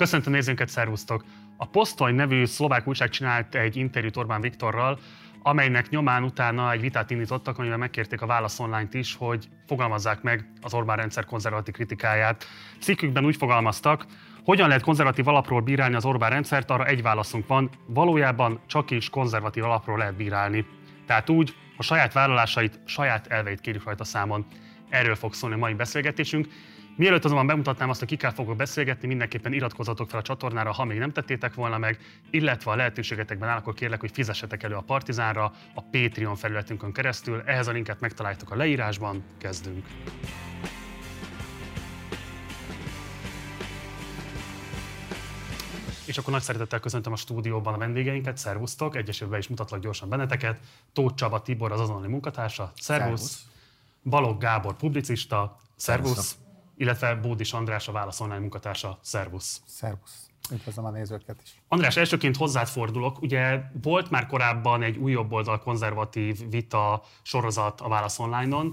Köszöntöm nézőnket, szervusztok! A Posztony nevű szlovák újság csinált egy interjút Orbán Viktorral, amelynek nyomán utána egy vitát indítottak, amivel megkérték a Válasz online is, hogy fogalmazzák meg az Orbán rendszer konzervatív kritikáját. Cikkükben úgy fogalmaztak, hogyan lehet konzervatív alapról bírálni az Orbán rendszert, arra egy válaszunk van, valójában csak is konzervatív alapról lehet bírálni. Tehát úgy, a saját vállalásait, saját elveit kérjük rajta számon. Erről fog szólni a mai beszélgetésünk. Mielőtt azonban bemutatnám azt, hogy kikkel fogok beszélgetni, mindenképpen iratkozzatok fel a csatornára, ha még nem tettétek volna meg, illetve a lehetőségetekben áll, akkor kérlek, hogy fizessetek elő a Partizánra a Patreon felületünkön keresztül. Ehhez a linket megtaláltok a leírásban. Kezdünk! És akkor nagy szeretettel köszöntöm a stúdióban a vendégeinket, szervusztok, egyesével is mutatlak gyorsan benneteket. Tóth Csaba Tibor az azonnali munkatársa, szervusz. szervusz. Balog Gábor publicista, szervusz. szervusz illetve Bódis András, a Válasz Online munkatársa. Szervusz! Szervusz! Üdvözlöm a nézőket is. András, elsőként hozzád fordulok. Ugye volt már korábban egy új oldal konzervatív vita sorozat a Válasz Online-on,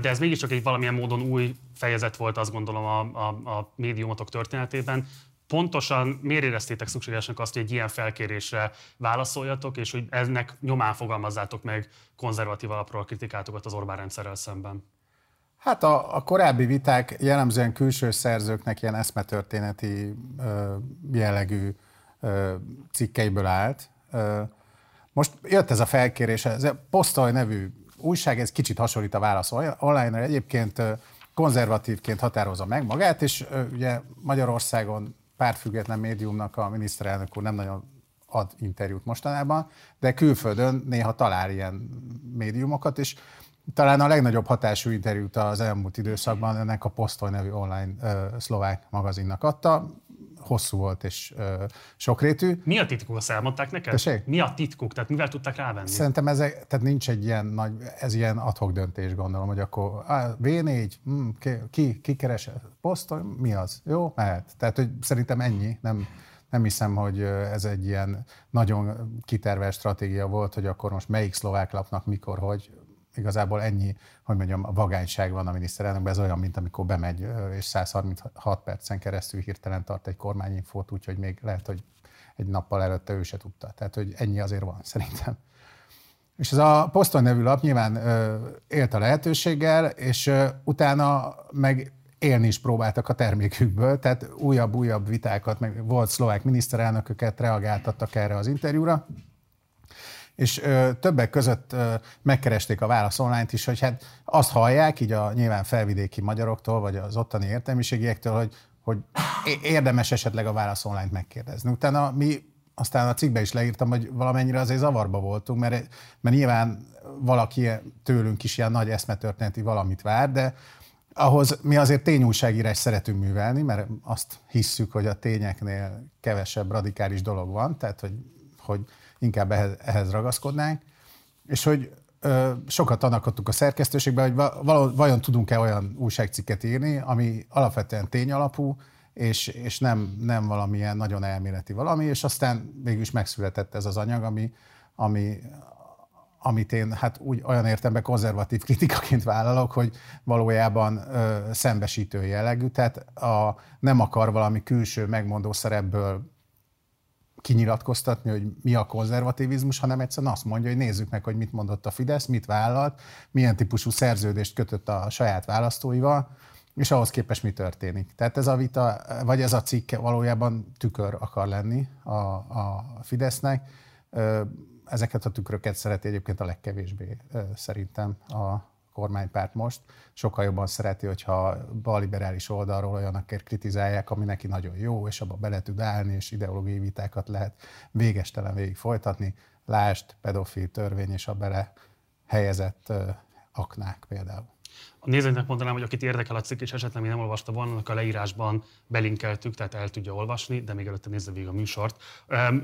de ez mégiscsak egy valamilyen módon új fejezet volt, azt gondolom, a, a, a médiumotok történetében. Pontosan miért éreztétek szükségesnek azt, hogy egy ilyen felkérésre válaszoljatok, és hogy ennek nyomán fogalmazzátok meg konzervatív alapról kritikátokat az Orbán rendszerrel szemben? Hát a, a korábbi viták jellemzően külső szerzőknek ilyen eszmetörténeti ö, jellegű ö, cikkeiből állt. Ö, most jött ez a felkérés, ez a Posztoly nevű újság, ez kicsit hasonlít a válasz online egyébként konzervatívként határozza meg magát, és ugye Magyarországon pártfüggetlen médiumnak a miniszterelnök úr nem nagyon ad interjút mostanában, de külföldön néha talál ilyen médiumokat, és talán a legnagyobb hatású interjút az elmúlt időszakban ennek a Posztoly nevű online uh, szlovák magazinnak adta. Hosszú volt és uh, sokrétű. Mi a titkuk, azt elmondták neked? Tessék? Mi a titkuk? Tehát mivel tudták rávenni? Szerintem ez, tehát nincs egy ilyen nagy, ez ilyen adhok döntés, gondolom, hogy akkor á, V4, hm, ki, ki, ki keres? Posztoly, mi az? Jó, mehet. Tehát, hogy szerintem ennyi, nem, nem hiszem, hogy ez egy ilyen nagyon kitervelt stratégia volt, hogy akkor most melyik szlovák lapnak mikor, hogy igazából ennyi, hogy mondjam, a vagányság van a miniszterelnökben, ez olyan, mint amikor bemegy és 136 percen keresztül hirtelen tart egy kormányinfót, úgyhogy még lehet, hogy egy nappal előtte ő se tudta. Tehát, hogy ennyi azért van szerintem. És ez a Poszton nevű lap nyilván ö, élt a lehetőséggel, és ö, utána meg élni is próbáltak a termékükből, tehát újabb-újabb vitákat, meg volt szlovák miniszterelnököket, reagáltattak erre az interjúra, és ö, többek között ö, megkeresték a Válasz online is, hogy hát azt hallják, így a nyilván felvidéki magyaroktól, vagy az ottani értelmiségiektől, hogy, hogy érdemes esetleg a Válasz online megkérdezni. Utána mi aztán a cikkbe is leírtam, hogy valamennyire azért zavarba voltunk, mert, mert nyilván valaki tőlünk is ilyen nagy eszmetörténeti valamit vár, de ahhoz mi azért tényújságírás szeretünk művelni, mert azt hisszük, hogy a tényeknél kevesebb radikális dolog van, tehát hogy, hogy inkább ehhez, ehhez ragaszkodnánk, és hogy ö, sokat tanakodtuk a szerkesztőségben, hogy val- vajon tudunk-e olyan újságcikket írni, ami alapvetően tényalapú, és, és nem, nem valamilyen nagyon elméleti valami, és aztán végül is megszületett ez az anyag, ami, ami, amit én hát úgy olyan értemben konzervatív kritikaként vállalok, hogy valójában ö, szembesítő jellegű, tehát a, nem akar valami külső megmondó szerepből kinyilatkoztatni, hogy mi a konzervativizmus, hanem egyszerűen azt mondja, hogy nézzük meg, hogy mit mondott a Fidesz, mit vállalt, milyen típusú szerződést kötött a saját választóival, és ahhoz képest mi történik. Tehát ez a vita, vagy ez a cikk valójában tükör akar lenni a, a Fidesznek. Ezeket a tükröket szereti egyébként a legkevésbé szerintem a kormánypárt most. Sokkal jobban szereti, hogyha balliberális oldalról olyanakért kritizálják, ami neki nagyon jó, és abba bele tud állni, és ideológiai vitákat lehet végestelen végig folytatni. Lást, pedofil törvény és a bele helyezett aknák például. A nézőknek mondanám, hogy akit érdekel a cikk, és esetleg még nem olvasta volna, annak a leírásban belinkeltük, tehát el tudja olvasni, de még előtte nézze végig a műsort.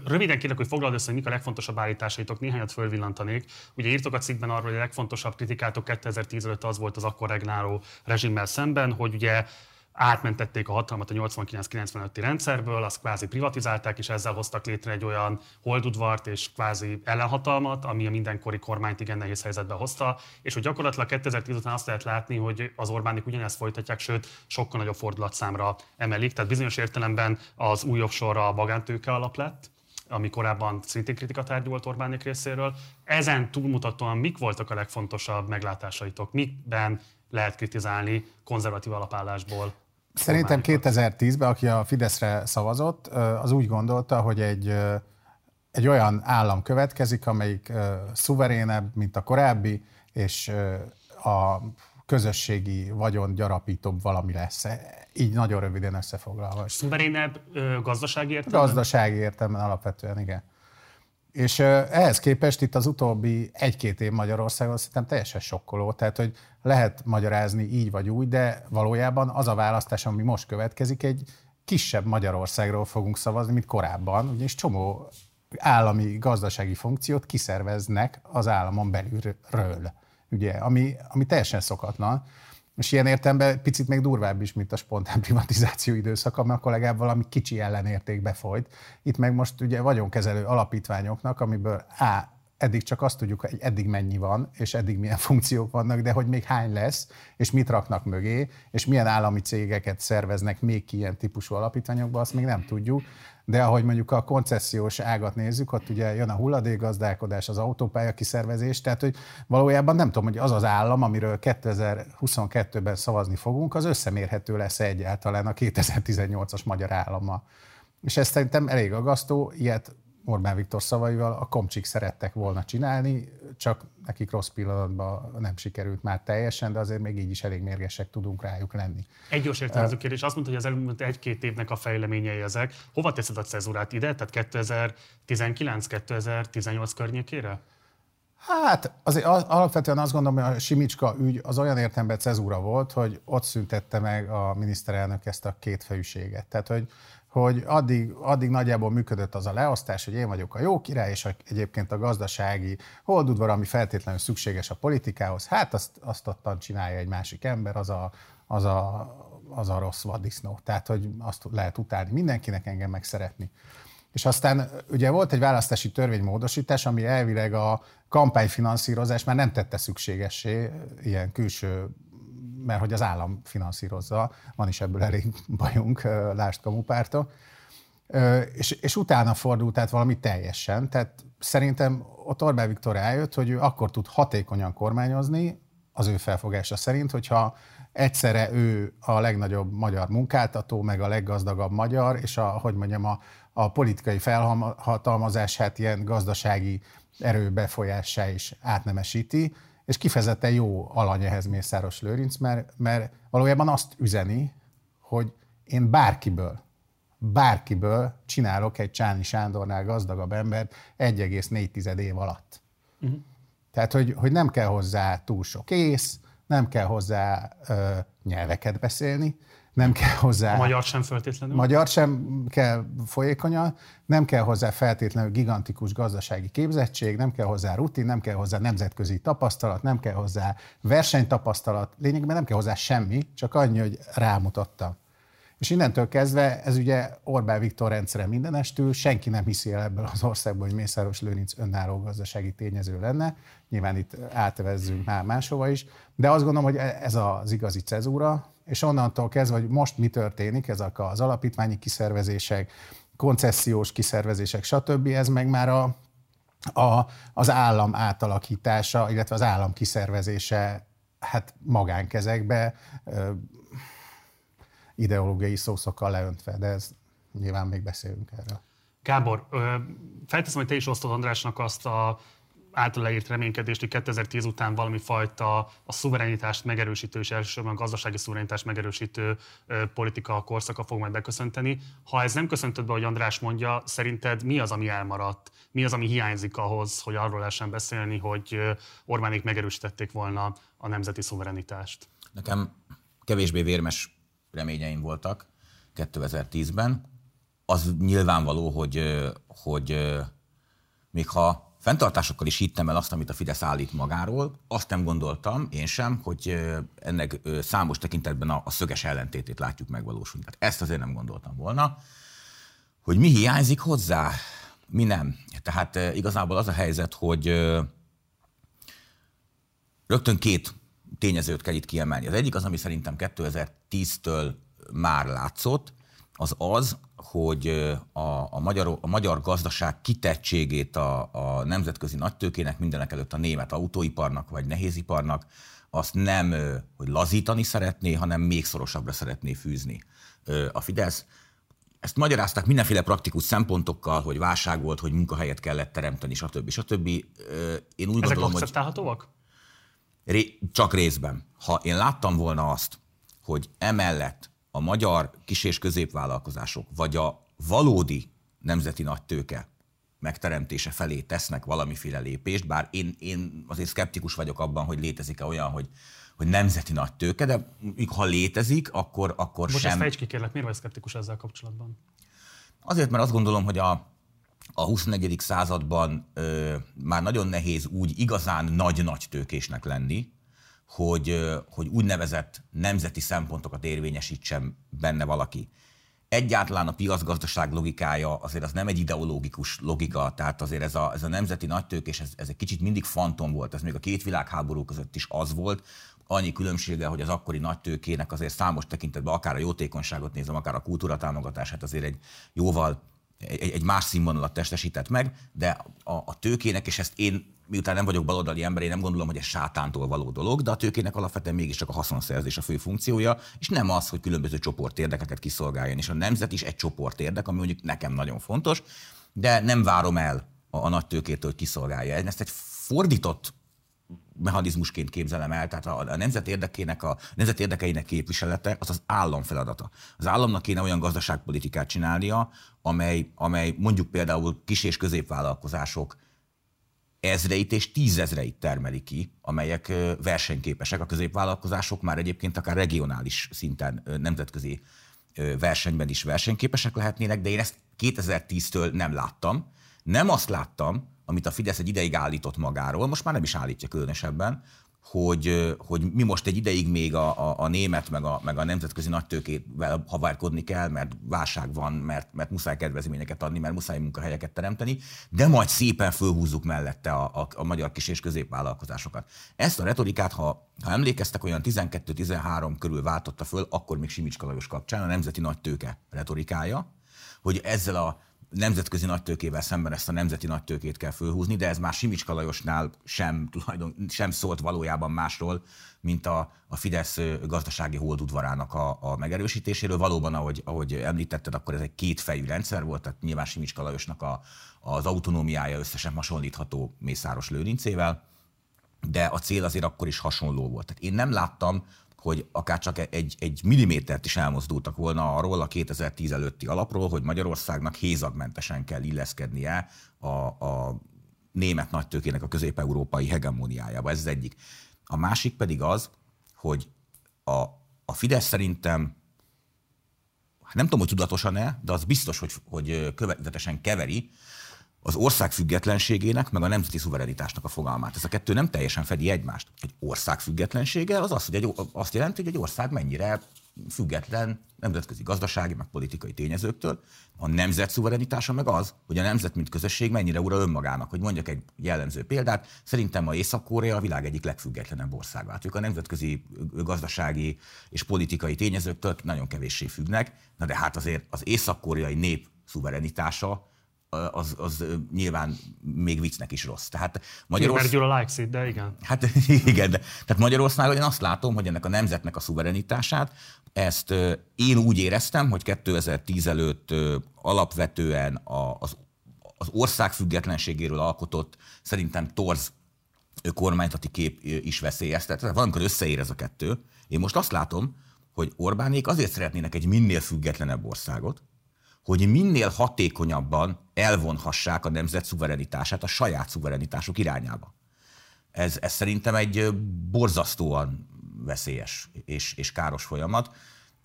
Röviden kérlek, hogy foglald össze, hogy mik a legfontosabb állításaitok, néhányat fölvillantanék. Ugye írtok a cikkben arról, hogy a legfontosabb kritikátok 2010 előtt az volt az akkor regnáló rezsimmel szemben, hogy ugye átmentették a hatalmat a 89-95-i rendszerből, azt kvázi privatizálták, és ezzel hoztak létre egy olyan holdudvart és kvázi ellenhatalmat, ami a mindenkori kormányt igen nehéz helyzetbe hozta, és hogy gyakorlatilag 2010 után azt lehet látni, hogy az Orbánik ugyanezt folytatják, sőt, sokkal nagyobb fordulatszámra emelik, tehát bizonyos értelemben az új offshore a magántőke alap lett, ami korábban szintén kritikatárgy volt Orbánik részéről. Ezen túlmutatóan mik voltak a legfontosabb meglátásaitok? Mikben lehet kritizálni konzervatív alapállásból? Szerintem 2010-ben, aki a Fideszre szavazott, az úgy gondolta, hogy egy, egy olyan állam következik, amelyik szuverénebb, mint a korábbi, és a közösségi vagyon gyarapítóbb valami lesz. Így nagyon röviden összefoglalva. Szuverénebb gazdasági értelemben? Gazdasági értelemben alapvetően, igen. És ehhez képest itt az utóbbi egy-két év Magyarországon szerintem teljesen sokkoló. Tehát, hogy lehet magyarázni így vagy úgy, de valójában az a választás, ami most következik, egy kisebb Magyarországról fogunk szavazni, mint korábban, ugyanis csomó állami gazdasági funkciót kiszerveznek az államon belülről, ugye, ami, ami teljesen szokatlan. És ilyen értelemben picit még durvább is, mint a spontán privatizáció időszaka, mert akkor legalább valami kicsi ellenérték befolyt. Itt meg most ugye vagyonkezelő alapítványoknak, amiből A, eddig csak azt tudjuk, hogy eddig mennyi van, és eddig milyen funkciók vannak, de hogy még hány lesz, és mit raknak mögé, és milyen állami cégeket szerveznek még ki ilyen típusú alapítványokba, azt még nem tudjuk de ahogy mondjuk a koncesziós ágat nézzük, ott ugye jön a hulladékgazdálkodás, az autópálya kiszervezés, tehát hogy valójában nem tudom, hogy az az állam, amiről 2022-ben szavazni fogunk, az összemérhető lesz egyáltalán a 2018-as magyar állama. És ez szerintem elég agasztó, ilyet Orbán Viktor szavaival a komcsik szerettek volna csinálni, csak nekik rossz pillanatban nem sikerült már teljesen, de azért még így is elég mérgesek tudunk rájuk lenni. Egy gyors értelmező kérdés. Azt mondta, hogy az elmúlt egy-két évnek a fejleményei ezek. Hova teszed a cezurát ide? Tehát 2019-2018 környékére? Hát azért alapvetően azt gondolom, hogy a Simicska ügy az olyan értelemben cezúra volt, hogy ott szüntette meg a miniszterelnök ezt a kétfejűséget. Tehát, hogy hogy addig, addig nagyjából működött az a leosztás, hogy én vagyok a jó király, és egyébként a gazdasági holdudvar, ami feltétlenül szükséges a politikához, hát azt, azt ottan csinálja egy másik ember, az a, az a, az a rossz vaddisznó. Tehát, hogy azt lehet utálni mindenkinek, engem meg szeretni. És aztán ugye volt egy választási törvénymódosítás, ami elvileg a kampányfinanszírozás már nem tette szükségessé ilyen külső mert hogy az állam finanszírozza, van is ebből elég bajunk, lást kamupárta, és, és utána fordult át valami teljesen, tehát szerintem ott Orbán Viktor eljött, hogy ő akkor tud hatékonyan kormányozni, az ő felfogása szerint, hogyha egyszerre ő a legnagyobb magyar munkáltató, meg a leggazdagabb magyar, és a, hogy mondjam, a, a politikai felhatalmazását ilyen gazdasági erőbefolyássá is átnemesíti, és kifejezetten jó alany ehhez Mészáros Lőrinc, mert, mert valójában azt üzeni, hogy én bárkiből, bárkiből csinálok egy Csáni Sándornál gazdagabb embert 1,4 év alatt. Uh-huh. Tehát, hogy, hogy nem kell hozzá túl sok ész, nem kell hozzá ö, nyelveket beszélni, nem kell hozzá... A magyar sem feltétlenül? Magyar sem kell folyékonyan, nem kell hozzá feltétlenül gigantikus gazdasági képzettség, nem kell hozzá rutin, nem kell hozzá nemzetközi tapasztalat, nem kell hozzá versenytapasztalat, lényegben nem kell hozzá semmi, csak annyi, hogy rámutattam. És innentől kezdve ez ugye Orbán Viktor rendszere mindenestül, senki nem hiszi el ebből az országból, hogy Mészáros Lőrinc önálló gazdasági tényező lenne. Nyilván itt átvezzünk már máshova is, de azt gondolom, hogy ez az igazi cezúra, és onnantól kezdve, hogy most mi történik, ezek az alapítványi kiszervezések, koncesziós kiszervezések, stb., ez meg már a, a, az állam átalakítása, illetve az állam kiszervezése hát magánkezekbe, ideológiai szószokkal leöntve, de ez nyilván még beszélünk erről. Gábor, felteszem, hogy te is osztod Andrásnak azt a által leírt reménykedést, hogy 2010 után valami fajta a szuverenitást megerősítő és elsősorban a gazdasági szuverenitást megerősítő politika korszaka fog majd beköszönteni. Ha ez nem köszöntött be, hogy András mondja, szerinted mi az, ami elmaradt? Mi az, ami hiányzik ahhoz, hogy arról lehessen beszélni, hogy Orbánék megerősítették volna a nemzeti szuverenitást? Nekem kevésbé vérmes reményeim voltak 2010-ben. Az nyilvánvaló, hogy, hogy még ha fenntartásokkal is hittem el azt, amit a Fidesz állít magáról. Azt nem gondoltam, én sem, hogy ennek számos tekintetben a, a szöges ellentétét látjuk megvalósulni. Tehát ezt azért nem gondoltam volna. Hogy mi hiányzik hozzá, mi nem. Tehát igazából az a helyzet, hogy rögtön két tényezőt kell itt kiemelni. Az egyik az, ami szerintem 2010-től már látszott, az az, hogy a, a, magyar, a magyar gazdaság kitettségét a, a nemzetközi nagytőkének, mindenek előtt a német autóiparnak vagy nehéziparnak, azt nem, hogy lazítani szeretné, hanem még szorosabbra szeretné fűzni a Fidesz. Ezt magyarázták mindenféle praktikus szempontokkal, hogy válság volt, hogy munkahelyet kellett teremteni, stb. stb. Én úgy Ezek gondolom, hogy... Ré, csak részben. Ha én láttam volna azt, hogy emellett a magyar kis- és középvállalkozások, vagy a valódi nemzeti nagytőke megteremtése felé tesznek valamiféle lépést, bár én, én azért szkeptikus vagyok abban, hogy létezik-e olyan, hogy, hogy nemzeti nagy tőke, de ha létezik, akkor, akkor Most sem... Most ki kérlek, miért vagy szkeptikus ezzel kapcsolatban? Azért, mert azt gondolom, hogy a, a 21. században ö, már nagyon nehéz úgy igazán nagy-nagy tőkésnek lenni, hogy, hogy úgynevezett nemzeti szempontokat érvényesítsen benne valaki. Egyáltalán a piacgazdaság logikája azért az nem egy ideológikus logika, tehát azért ez a, ez a nemzeti nagytők, és ez, ez egy kicsit mindig fantom volt, ez még a két világháború között is az volt, annyi különbséggel, hogy az akkori nagytőkének azért számos tekintetben, akár a jótékonyságot nézem, akár a kultúra támogatását azért egy jóval egy, egy más színvonalat testesített meg, de a, a tőkének, és ezt én miután nem vagyok baloldali ember, én nem gondolom, hogy ez sátántól való dolog, de a tőkének alapvetően mégiscsak a haszonszerzés a fő funkciója, és nem az, hogy különböző csoport érdekeket kiszolgáljon. És a nemzet is egy csoport érdek, ami mondjuk nekem nagyon fontos, de nem várom el a, a nagy tőkétől, hogy kiszolgálja. Én ezt egy fordított mechanizmusként képzelem el, tehát a, a nemzet érdekének, a nemzet érdekeinek képviselete az az állam feladata. Az államnak kéne olyan gazdaságpolitikát csinálnia, amely, amely mondjuk például kis- és középvállalkozások ezreit és tízezreit termeli ki, amelyek versenyképesek. A középvállalkozások már egyébként akár regionális szinten nemzetközi versenyben is versenyképesek lehetnének, de én ezt 2010-től nem láttam. Nem azt láttam, amit a Fidesz egy ideig állított magáról, most már nem is állítja különösebben, hogy, hogy mi most egy ideig még a, a, a német, meg a, meg a nemzetközi nagytőkével havárkodni kell, mert válság van, mert, mert muszáj kedvezményeket adni, mert muszáj munkahelyeket teremteni, de majd szépen fölhúzzuk mellette a, a, a magyar kis és középvállalkozásokat. Ezt a retorikát, ha, ha emlékeztek, olyan 12-13 körül váltotta föl, akkor még Simicska Lajos kapcsán a nemzeti nagytőke retorikája, hogy ezzel a nemzetközi nagytőkével szemben ezt a nemzeti nagytőkét kell fölhúzni, de ez már Simicska Lajosnál sem, tulajdon, sem szólt valójában másról, mint a, a Fidesz gazdasági holdudvarának a, a megerősítéséről. Valóban, ahogy, ahogy említetted, akkor ez egy kétfejű rendszer volt, tehát nyilván Simicska Lajosnak a, az autonómiája összesen hasonlítható Mészáros Lőrincével, de a cél azért akkor is hasonló volt. Tehát én nem láttam hogy akár csak egy, egy millimétert is elmozdultak volna arról a 2010 előtti alapról, hogy Magyarországnak hézagmentesen kell illeszkednie a, a német nagytőkének a közép-európai hegemóniájába. Ez az egyik. A másik pedig az, hogy a, a Fidesz szerintem hát nem tudom, hogy tudatosan-e, de az biztos, hogy, hogy követetesen keveri az ország függetlenségének, meg a nemzeti szuverenitásnak a fogalmát. Ez a kettő nem teljesen fedi egymást. Egy ország függetlensége az azt, hogy egy, azt jelenti, hogy egy ország mennyire független nemzetközi gazdasági, meg politikai tényezőktől. A nemzet szuverenitása meg az, hogy a nemzet, mint közösség mennyire ura önmagának. Hogy mondjak egy jellemző példát, szerintem a Észak-Korea a világ egyik legfüggetlenebb országa. Ők a nemzetközi gazdasági és politikai tényezőktől nagyon kevéssé függnek, na de hát azért az észak-koreai nép szuverenitása az, az nyilván még viccnek is rossz. Tehát Magyarország... Mert likes it, de igen. Hát igen, de tehát Magyarországon én azt látom, hogy ennek a nemzetnek a szuverenitását, ezt én úgy éreztem, hogy 2010 előtt alapvetően az, az ország függetlenségéről alkotott szerintem torz kormányzati kép is veszélyeztet. Tehát valamikor összeér ez a kettő. Én most azt látom, hogy Orbánék azért szeretnének egy minél függetlenebb országot, hogy minél hatékonyabban elvonhassák a nemzet szuverenitását a saját szuverenitásuk irányába. Ez, ez szerintem egy borzasztóan veszélyes és, és káros folyamat,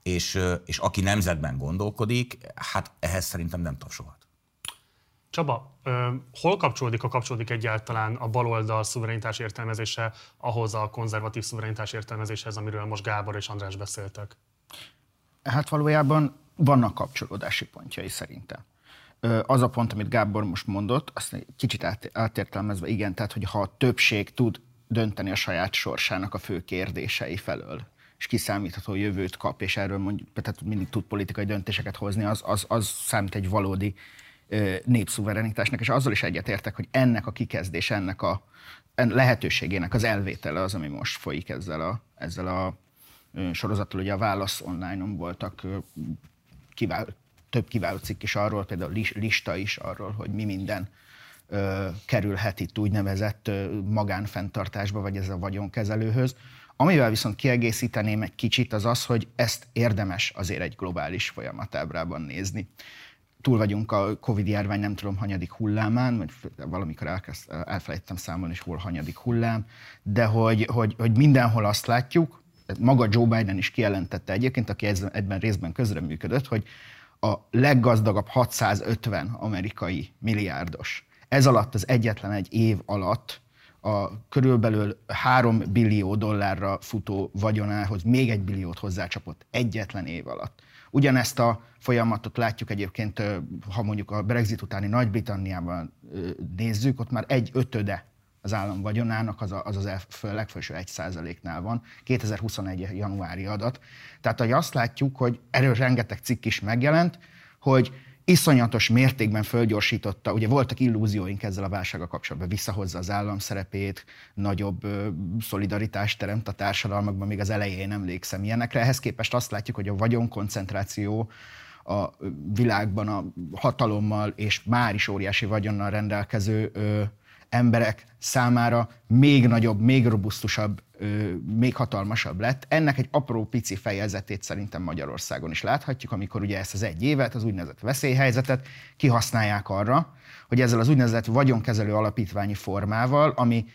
és, és aki nemzetben gondolkodik, hát ehhez szerintem nem tapsolhat. Csaba, hol kapcsolódik, a kapcsolódik egyáltalán a baloldal szuverenitás értelmezése ahhoz a konzervatív szuverenitás értelmezéshez, amiről most Gábor és András beszéltek? Hát valójában vannak kapcsolódási pontjai szerintem. Az a pont, amit Gábor most mondott, azt kicsit át, átértelmezve, igen, tehát hogy ha a többség tud dönteni a saját sorsának a fő kérdései felől, és kiszámítható jövőt kap, és erről mondjuk, tehát mindig tud politikai döntéseket hozni, az, az, az számít egy valódi népszuverenitásnak, és azzal is egyetértek, hogy ennek a kikezdés, ennek a lehetőségének az elvétele az, ami most folyik ezzel a, ezzel a sorozattal. Ugye a Válasz online-on voltak kivál, több kiváló cikk is arról, például lista is arról, hogy mi minden ö, kerülhet itt úgynevezett ö, magánfenntartásba, vagy ez a vagyonkezelőhöz. Amivel viszont kiegészíteném egy kicsit, az az, hogy ezt érdemes azért egy globális folyamatábrában nézni túl vagyunk a Covid járvány, nem tudom, hanyadik hullámán, vagy valamikor elkezd, elfelejtettem számolni, és hol hanyadik hullám, de hogy, hogy, hogy mindenhol azt látjuk, maga Joe Biden is kijelentette egyébként, aki egyben részben közreműködött, hogy a leggazdagabb 650 amerikai milliárdos. Ez alatt az egyetlen egy év alatt a körülbelül 3 billió dollárra futó vagyonához még egy billiót hozzácsapott egyetlen év alatt. Ugyanezt a folyamatot látjuk egyébként, ha mondjuk a Brexit utáni Nagy-Britanniában nézzük, ott már egy ötöde az állam vagyonának az a, az, az legfelső egy százaléknál van, 2021. januári adat. Tehát hogy azt látjuk, hogy erről rengeteg cikk is megjelent, hogy iszonyatos mértékben fölgyorsította, ugye voltak illúzióink ezzel a válsággal kapcsolatban, visszahozza az állam szerepét, nagyobb ö, szolidaritást teremt a társadalmakban, még az elején emlékszem ilyenekre. Ehhez képest azt látjuk, hogy a vagyonkoncentráció a világban a hatalommal és már is óriási vagyonnal rendelkező ö, emberek számára még nagyobb, még robusztusabb, még hatalmasabb lett. Ennek egy apró pici fejezetét szerintem Magyarországon is láthatjuk, amikor ugye ezt az egy évet, az úgynevezett veszélyhelyzetet kihasználják arra, hogy ezzel az úgynevezett vagyonkezelő alapítványi formával, ami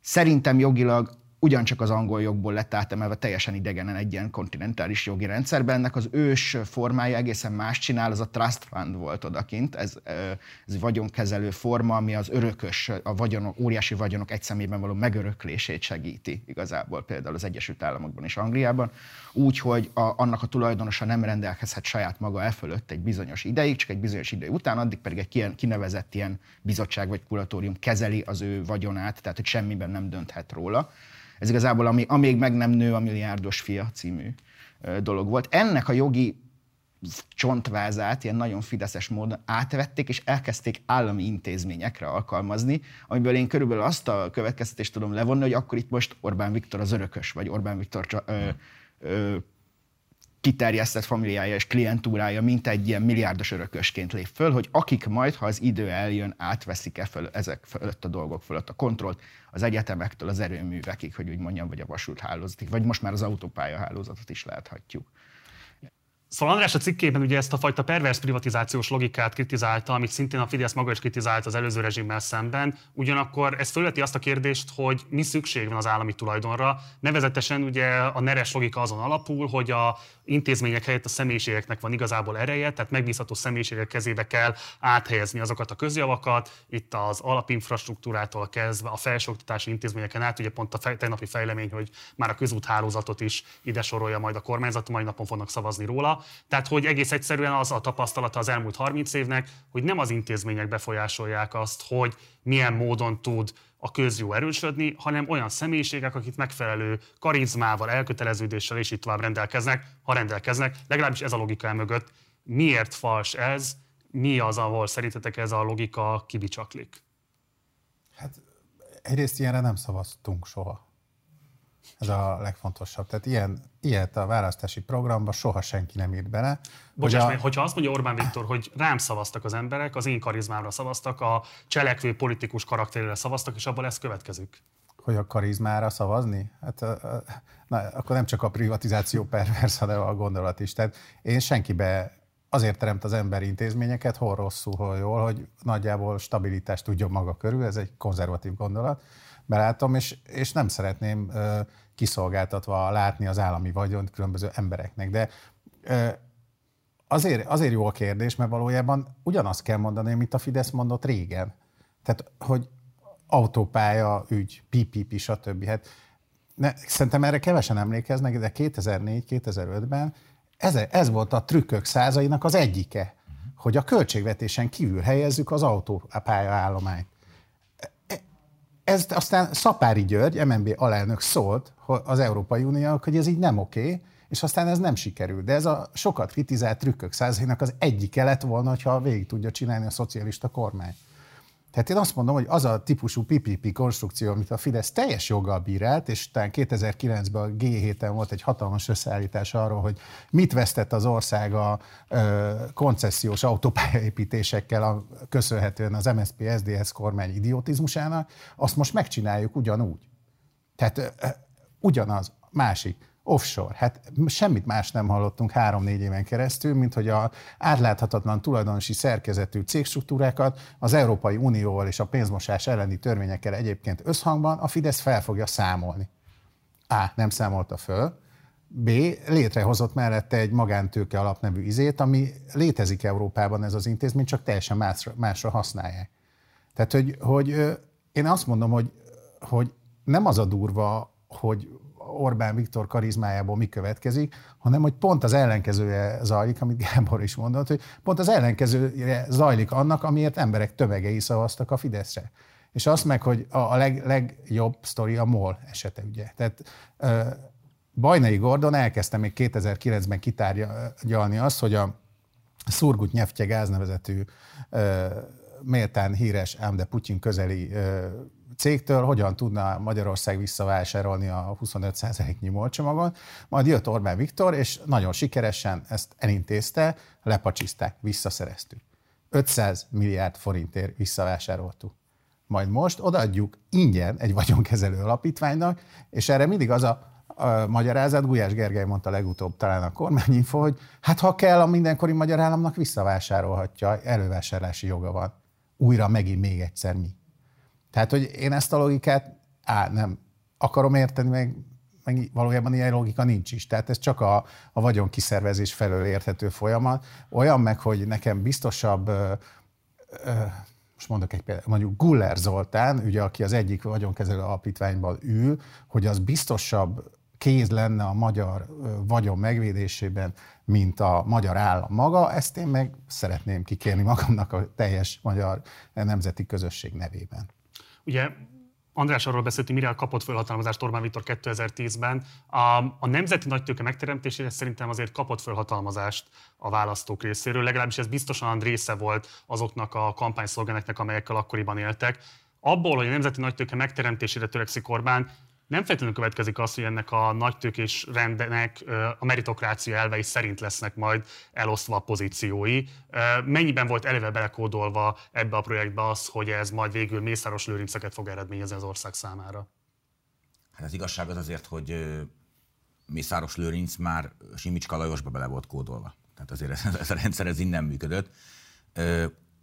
szerintem jogilag ugyancsak az angol jogból lett átemelve teljesen idegenen egy ilyen kontinentális jogi rendszerben. Ennek az ős formája egészen más csinál, az a trust fund volt odakint, ez, ez vagyonkezelő forma, ami az örökös, a vagyonok, óriási vagyonok egy szemében való megöröklését segíti igazából, például az Egyesült Államokban és Angliában, úgy, hogy a, annak a tulajdonosa nem rendelkezhet saját maga e fölött egy bizonyos ideig, csak egy bizonyos idő után, addig pedig egy kinevezett ilyen bizottság vagy kuratórium kezeli az ő vagyonát, tehát hogy semmiben nem dönthet róla. Ez igazából ami, amíg meg nem nő a milliárdos fia című dolog volt. Ennek a jogi csontvázát ilyen nagyon fideszes módon átvették, és elkezdték állami intézményekre alkalmazni, amiből én körülbelül azt a következtetést tudom levonni, hogy akkor itt most Orbán Viktor az örökös, vagy Orbán Viktor ö, ö, kiterjesztett familiája és klientúrája, mint egy ilyen milliárdos örökösként lép föl, hogy akik majd, ha az idő eljön, átveszik-e föl, ezek fölött a dolgok fölött a kontrollt az egyetemektől az erőművekig, hogy úgy mondjam, vagy a vasúthálózatig, vagy most már az autópályahálózatot is láthatjuk. Szóval András a cikkében ugye ezt a fajta pervers privatizációs logikát kritizálta, amit szintén a Fidesz maga is kritizált az előző rezsimmel szemben. Ugyanakkor ez fölveti azt a kérdést, hogy mi szükség van az állami tulajdonra. Nevezetesen ugye a neres logika azon alapul, hogy a intézmények helyett a személyiségeknek van igazából ereje, tehát megbízható személyiségek kezébe kell áthelyezni azokat a közjavakat, itt az alapinfrastruktúrától kezdve a felsőoktatási intézményeken át, ugye pont a fej, tegnapi fejlemény, hogy már a közúthálózatot is ide sorolja majd a kormányzat, majd napon fognak szavazni róla. Tehát, hogy egész egyszerűen az a tapasztalata az elmúlt 30 évnek, hogy nem az intézmények befolyásolják azt, hogy milyen módon tud a közjó erősödni, hanem olyan személyiségek, akik megfelelő karizmával, elköteleződéssel és itt tovább rendelkeznek, ha rendelkeznek, legalábbis ez a logika mögött. Miért fals ez? Mi az, ahol szerintetek ez a logika kibicsaklik? Hát egyrészt ilyenre nem szavaztunk soha. Ez a legfontosabb. Tehát ilyen, ilyet a választási programba soha senki nem írt bele. Bocsáss hogy a... hogyha azt mondja Orbán Viktor, hogy rám szavaztak az emberek, az én karizmámra szavaztak, a cselekvő politikus karakterére szavaztak, és abból ez következik. Hogy a karizmára szavazni? Hát na, akkor nem csak a privatizáció pervers, hanem a gondolat is. Tehát én senkibe azért teremt az ember intézményeket, hol rosszul, hol jól, hogy nagyjából stabilitást tudjon maga körül, ez egy konzervatív gondolat belátom, és, és nem szeretném ö, kiszolgáltatva látni az állami vagyont különböző embereknek. De ö, azért, azért jó a kérdés, mert valójában ugyanazt kell mondani, amit a Fidesz mondott régen. Tehát, hogy autópálya, ügy, PPP, stb. Hát ne, szerintem erre kevesen emlékeznek, de 2004-2005-ben ez, ez volt a trükkök százainak az egyike, hogy a költségvetésen kívül helyezzük az autópálya állományt. Ez aztán Szapári György, MNB alelnök szólt az Európai Uniónak, hogy ez így nem oké, és aztán ez nem sikerült. De ez a sokat kritizált trükkök százainak az egyike lett volna, ha végig tudja csinálni a szocialista kormány. Tehát én azt mondom, hogy az a típusú PPP konstrukció, amit a Fidesz teljes joggal bírált, és talán 2009-ben a G7-en volt egy hatalmas összeállítás arról, hogy mit vesztett az ország a ö, koncesziós autópályaépítésekkel a, köszönhetően az MSZP SZDSZ kormány idiotizmusának, azt most megcsináljuk ugyanúgy. Tehát ö, ugyanaz, másik offshore. Hát semmit más nem hallottunk három-négy éven keresztül, mint hogy a átláthatatlan tulajdonosi szerkezetű cégstruktúrákat az Európai Unióval és a pénzmosás elleni törvényekkel egyébként összhangban a Fidesz fel fogja számolni. A. Nem számolta föl. B. Létrehozott mellette egy magántőke alapnevű izét, ami létezik Európában ez az intézmény, csak teljesen másra, másra használják. Tehát, hogy, hogy én azt mondom, hogy, hogy nem az a durva, hogy Orbán Viktor karizmájából mi következik, hanem hogy pont az ellenkezője zajlik, amit Gábor is mondott, hogy pont az ellenkezője zajlik annak, amiért emberek tömegei szavaztak a Fideszre. És azt meg, hogy a, leg, legjobb sztori a MOL esete, ugye. Tehát uh, Bajnai Gordon elkezdte még 2009-ben kitárgyalni azt, hogy a Szurgut Nyeftye gáznevezetű uh, méltán híres, ám de Putyin közeli uh, cégtől hogyan tudna Magyarország visszavásárolni a 25%-nyi molcsomagon. Majd jött Orbán Viktor, és nagyon sikeresen ezt elintézte, lepacsiszták, visszaszereztük. 500 milliárd forintért visszavásároltuk. Majd most odaadjuk ingyen egy vagyonkezelő alapítványnak, és erre mindig az a, a magyarázat, Gulyás Gergely mondta legutóbb talán a kormányinfo, hogy hát ha kell, a mindenkori magyar államnak visszavásárolhatja, elővásárlási joga van. Újra megint még egyszer mi. Tehát, hogy én ezt a logikát, á, nem akarom érteni, meg, meg valójában ilyen logika nincs is. Tehát ez csak a, a vagyon kiszervezés felől érthető folyamat. Olyan meg, hogy nekem biztosabb, ö, ö, most mondok egy példát, mondjuk Guller Zoltán, ugye, aki az egyik vagyonkezelő alapítványban ül, hogy az biztosabb kéz lenne a magyar vagyon megvédésében, mint a magyar állam maga, ezt én meg szeretném kikérni magamnak a teljes magyar nemzeti közösség nevében. Ugye András arról hogy mire kapott fölhatalmazást Orbán Viktor 2010-ben. A, a nemzeti nagytőke megteremtésére szerintem azért kapott fölhatalmazást a választók részéről, legalábbis ez biztosan része volt azoknak a kampányszlogeneknek, amelyekkel akkoriban éltek. Abból, hogy a nemzeti nagytőke megteremtésére törekszik Orbán, nem feltétlenül következik az, hogy ennek a nagytőkés rendnek a meritokrácia elvei szerint lesznek majd elosztva a pozíciói. Mennyiben volt eleve belekódolva ebbe a projektbe az, hogy ez majd végül Mészáros Lőrinceket fog eredményezni az ország számára? Hát az igazság az azért, hogy Mészáros Lőrinc már Simicska Lajosba bele volt kódolva. Tehát azért ez, ez a rendszer ez innen működött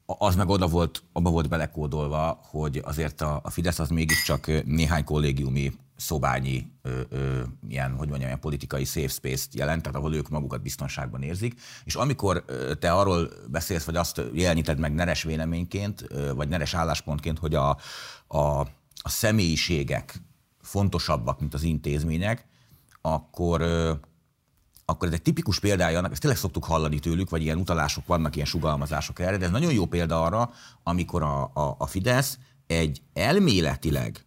az meg oda volt, abba volt belekódolva, hogy azért a, a Fidesz az mégiscsak néhány kollégiumi szobányi, ö, ö, ilyen, hogy mondjam, ilyen politikai safe space-t jelent, tehát ahol ők magukat biztonságban érzik. És amikor te arról beszélsz, vagy azt jeleníted meg neres véleményként, vagy neres álláspontként, hogy a, a, a személyiségek fontosabbak, mint az intézmények, akkor akkor ez egy tipikus példája annak, ezt tényleg szoktuk hallani tőlük, vagy ilyen utalások vannak, ilyen sugalmazások erre, de ez nagyon jó példa arra, amikor a, a, a Fidesz egy elméletileg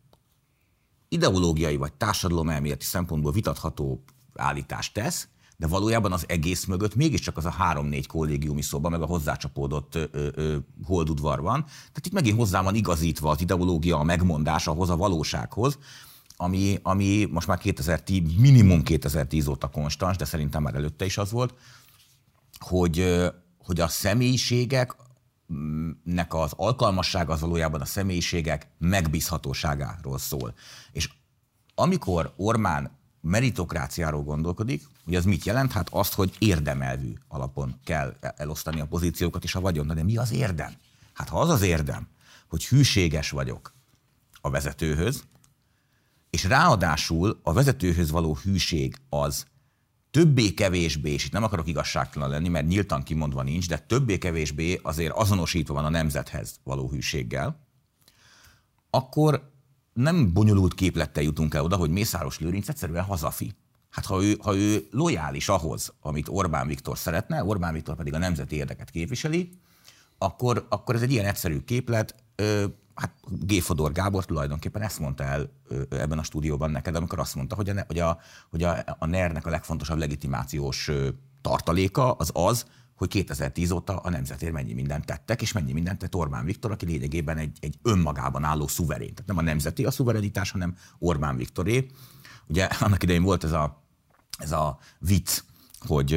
ideológiai vagy társadalomelméleti szempontból vitatható állítást tesz, de valójában az egész mögött mégiscsak az a három-négy kollégiumi szoba, meg a hozzácsapódott ö, ö, holdudvar van. Tehát itt megint hozzá van igazítva az ideológia, a megmondás ahhoz a valósághoz, ami, ami most már 2010, minimum 2010 óta konstans, de szerintem már előtte is az volt, hogy, hogy a személyiségek nek az alkalmassága az valójában a személyiségek megbízhatóságáról szól. És amikor Ormán meritokráciáról gondolkodik, hogy az mit jelent? Hát azt, hogy érdemelvű alapon kell elosztani a pozíciókat és a vagyon. De mi az érdem? Hát ha az az érdem, hogy hűséges vagyok a vezetőhöz, és ráadásul a vezetőhöz való hűség az többé-kevésbé, és itt nem akarok igazságtalan lenni, mert nyíltan kimondva nincs, de többé-kevésbé azért azonosítva van a nemzethez való hűséggel, akkor nem bonyolult képlettel jutunk el oda, hogy Mészáros Lőrinc egyszerűen hazafi. Hát ha ő, ha ő lojális ahhoz, amit Orbán Viktor szeretne, Orbán Viktor pedig a nemzeti érdeket képviseli, akkor, akkor ez egy ilyen egyszerű képlet. Hát G. Fodor Gábor tulajdonképpen ezt mondta el ebben a stúdióban neked, amikor azt mondta, hogy a, hogy a, hogy a, a NER-nek a legfontosabb legitimációs tartaléka az az, hogy 2010 óta a nemzetért mennyi mindent tettek, és mennyi mindent tett Orbán Viktor, aki lényegében egy, egy önmagában álló szuverén. Tehát nem a nemzeti a szuverenitás, hanem Orbán Viktoré. Ugye annak idején volt ez a, ez a vicc, hogy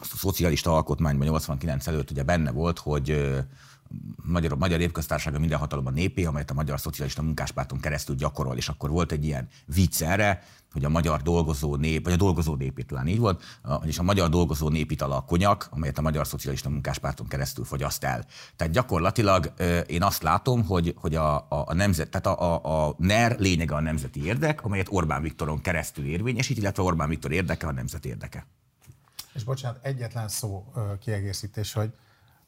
a szocialista alkotmányban 89 előtt ugye benne volt, hogy Magyar, Magyar Népköztársaság minden hatalomban népé, amelyet a Magyar Szocialista Munkáspárton keresztül gyakorol, és akkor volt egy ilyen vicc erre, hogy a magyar dolgozó nép, vagy a dolgozó nép talán így volt, vagyis a magyar dolgozó nép itala a konyak, amelyet a Magyar Szocialista Munkáspárton keresztül fogyaszt el. Tehát gyakorlatilag én azt látom, hogy, hogy a, a, a nemzet, tehát a, a, a NER lényege a nemzeti érdek, amelyet Orbán Viktoron keresztül érvényesít, illetve Orbán Viktor érdeke a nemzet érdeke. És bocsánat, egyetlen szó kiegészítés, hogy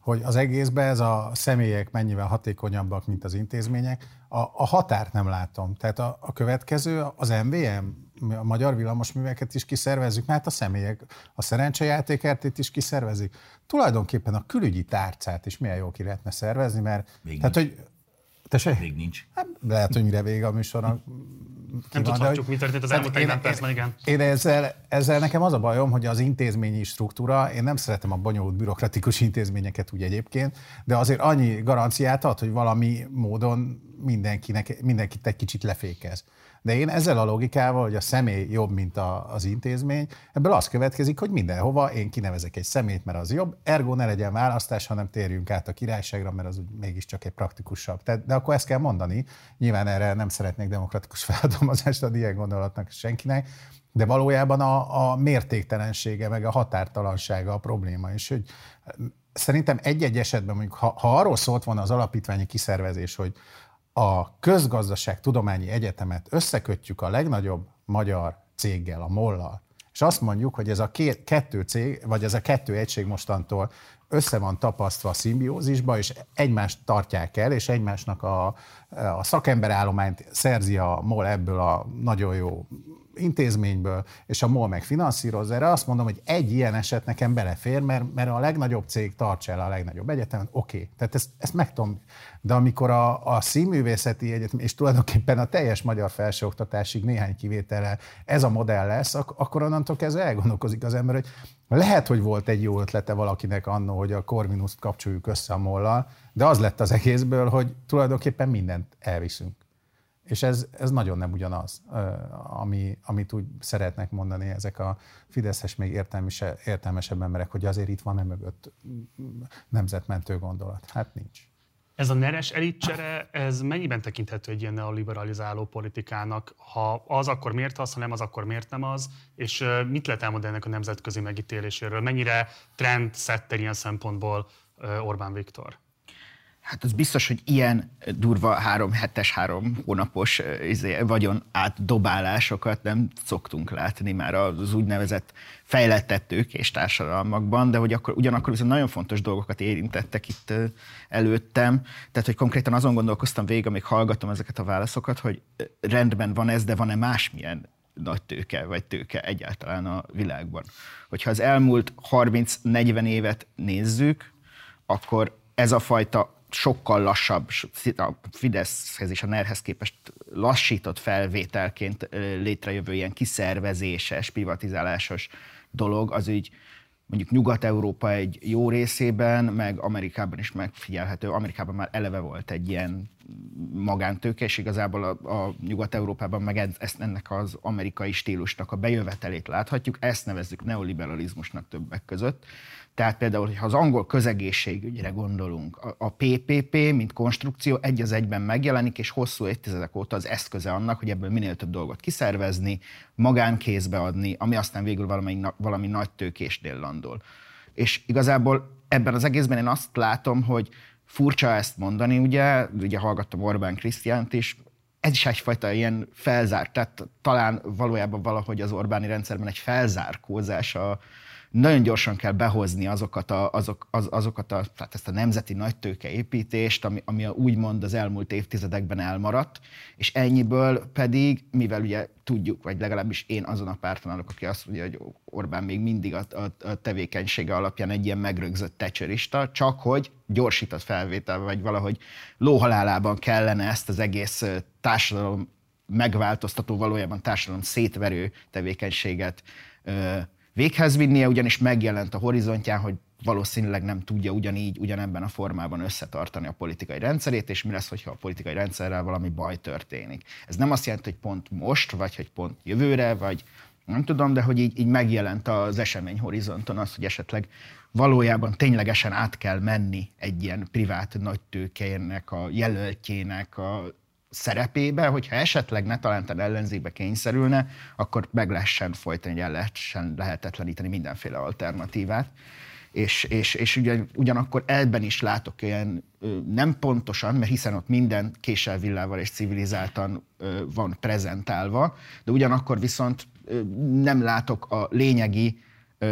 hogy az egészben ez a személyek mennyivel hatékonyabbak, mint az intézmények. A, a határt nem látom. Tehát a, a következő, az MVM, a Magyar Villamosműveket is kiszervezzük, mert a személyek a szerencsejátékertét is kiszervezik. Tulajdonképpen a külügyi tárcát is milyen jól ki lehetne szervezni, mert Még tehát, nincs. hogy Tessék? Még nincs. Hát, lehet, hogy mire vége a műsornak. Nem tudhatjuk, mi történt az elmúlt 40 percben, igen. Én ezzel, ezzel nekem az a bajom, hogy az intézményi struktúra, én nem szeretem a bonyolult bürokratikus intézményeket úgy egyébként, de azért annyi garanciát ad, hogy valami módon mindenkinek, mindenkit egy kicsit lefékez. De én ezzel a logikával, hogy a személy jobb, mint a, az intézmény, ebből az következik, hogy mindenhova én kinevezek egy szemét, mert az jobb, ergo ne legyen választás, hanem térjünk át a királyságra, mert az úgy mégiscsak egy praktikusabb. De, de akkor ezt kell mondani. Nyilván erre nem szeretnék demokratikus feladalmazást adni ilyen gondolatnak senkinek, de valójában a, a mértéktelensége, meg a határtalansága a probléma. És hogy szerintem egy-egy esetben, mondjuk, ha, ha arról szólt volna az alapítványi kiszervezés, hogy a közgazdaság tudományi egyetemet összekötjük a legnagyobb magyar céggel, a Mollal, és azt mondjuk, hogy ez a két, kettő cég, vagy ez a kettő egység mostantól össze van tapasztva a szimbiózisba, és egymást tartják el, és egymásnak a, a szakemberállományt szerzi a MOL ebből a nagyon jó intézményből, és a MOL meg finanszírozza. Erre azt mondom, hogy egy ilyen eset nekem belefér, mert, mert a legnagyobb cég tartsa el a legnagyobb egyetemet, oké. Okay. Tehát ezt, ezt meg tudom. De amikor a, a színművészeti egyetem, és tulajdonképpen a teljes magyar felsőoktatásig néhány kivétellel ez a modell lesz, ak- akkor onnantól kezdve elgondolkozik az ember, hogy lehet, hogy volt egy jó ötlete valakinek annó, hogy a Corvinuszt kapcsoljuk össze a mollal, de az lett az egészből, hogy tulajdonképpen mindent elviszünk. És ez, ez nagyon nem ugyanaz, ami, amit úgy szeretnek mondani ezek a Fideszes még értelmesebb emberek, hogy azért itt van-e mögött nemzetmentő gondolat. Hát nincs. Ez a neres elitcsere, ez mennyiben tekinthető egy ilyen neoliberalizáló politikának? Ha az, akkor miért az, ha nem az, akkor miért nem az? És mit lehet elmondani ennek a nemzetközi megítéléséről? Mennyire trend szetter ilyen szempontból Orbán Viktor? Hát az biztos, hogy ilyen durva három hetes, három hónapos izé, vagyon átdobálásokat nem szoktunk látni már az úgynevezett fejlettettők és társadalmakban, de hogy akkor ugyanakkor viszont nagyon fontos dolgokat érintettek itt előttem. Tehát, hogy konkrétan azon gondolkoztam végig, amíg hallgatom ezeket a válaszokat, hogy rendben van ez, de van-e másmilyen nagy tőke vagy tőke egyáltalán a világban. Hogyha az elmúlt 30-40 évet nézzük, akkor ez a fajta sokkal lassabb, a Fideszhez és a NER-hez képest lassított felvételként létrejövő ilyen kiszervezéses, privatizálásos dolog, az így mondjuk Nyugat-Európa egy jó részében, meg Amerikában is megfigyelhető. Amerikában már eleve volt egy ilyen magántőke, és igazából a, a Nyugat-Európában meg ezt, ennek az amerikai stílusnak a bejövetelét láthatjuk. Ezt nevezzük neoliberalizmusnak többek között. Tehát például, ha az angol közegészségügyre gondolunk, a PPP, mint konstrukció egy az egyben megjelenik, és hosszú évtizedek óta az eszköze annak, hogy ebből minél több dolgot kiszervezni, magánkézbe adni, ami aztán végül valami, valami nagy tőkésnél landol. És igazából ebben az egészben én azt látom, hogy furcsa ezt mondani, ugye, ugye hallgattam Orbán Krisztiánt is, ez is egyfajta ilyen felzár, tehát talán valójában valahogy az Orbáni rendszerben egy felzárkózás a, nagyon gyorsan kell behozni azokat a, azok, az, azokat a, tehát ezt a nemzeti nagytőke építést, ami, ami úgymond az elmúlt évtizedekben elmaradt, és ennyiből pedig, mivel ugye tudjuk, vagy legalábbis én azon a párton állok, aki azt mondja, hogy Orbán még mindig a, a, a tevékenysége alapján egy ilyen megrögzött tecserista, csak hogy gyorsított felvétel, vagy valahogy lóhalálában kellene ezt az egész társadalom megváltoztató, valójában társadalom szétverő tevékenységet véghez vinnie, ugyanis megjelent a horizontján, hogy valószínűleg nem tudja ugyanígy, ugyanebben a formában összetartani a politikai rendszerét, és mi lesz, hogyha a politikai rendszerrel valami baj történik. Ez nem azt jelenti, hogy pont most, vagy hogy pont jövőre, vagy nem tudom, de hogy így, így megjelent az esemény horizonton az, hogy esetleg valójában ténylegesen át kell menni egy ilyen privát nagytőkének, a jelöltjének, a szerepébe, hogyha esetleg ne talántán ellenzékbe kényszerülne, akkor meg lehessen folytani, el lehessen lehetetleníteni mindenféle alternatívát. És, és, és ugyan, ugyanakkor ebben is látok ilyen nem pontosan, mert hiszen ott minden késsel, villával és civilizáltan van prezentálva, de ugyanakkor viszont nem látok a lényegi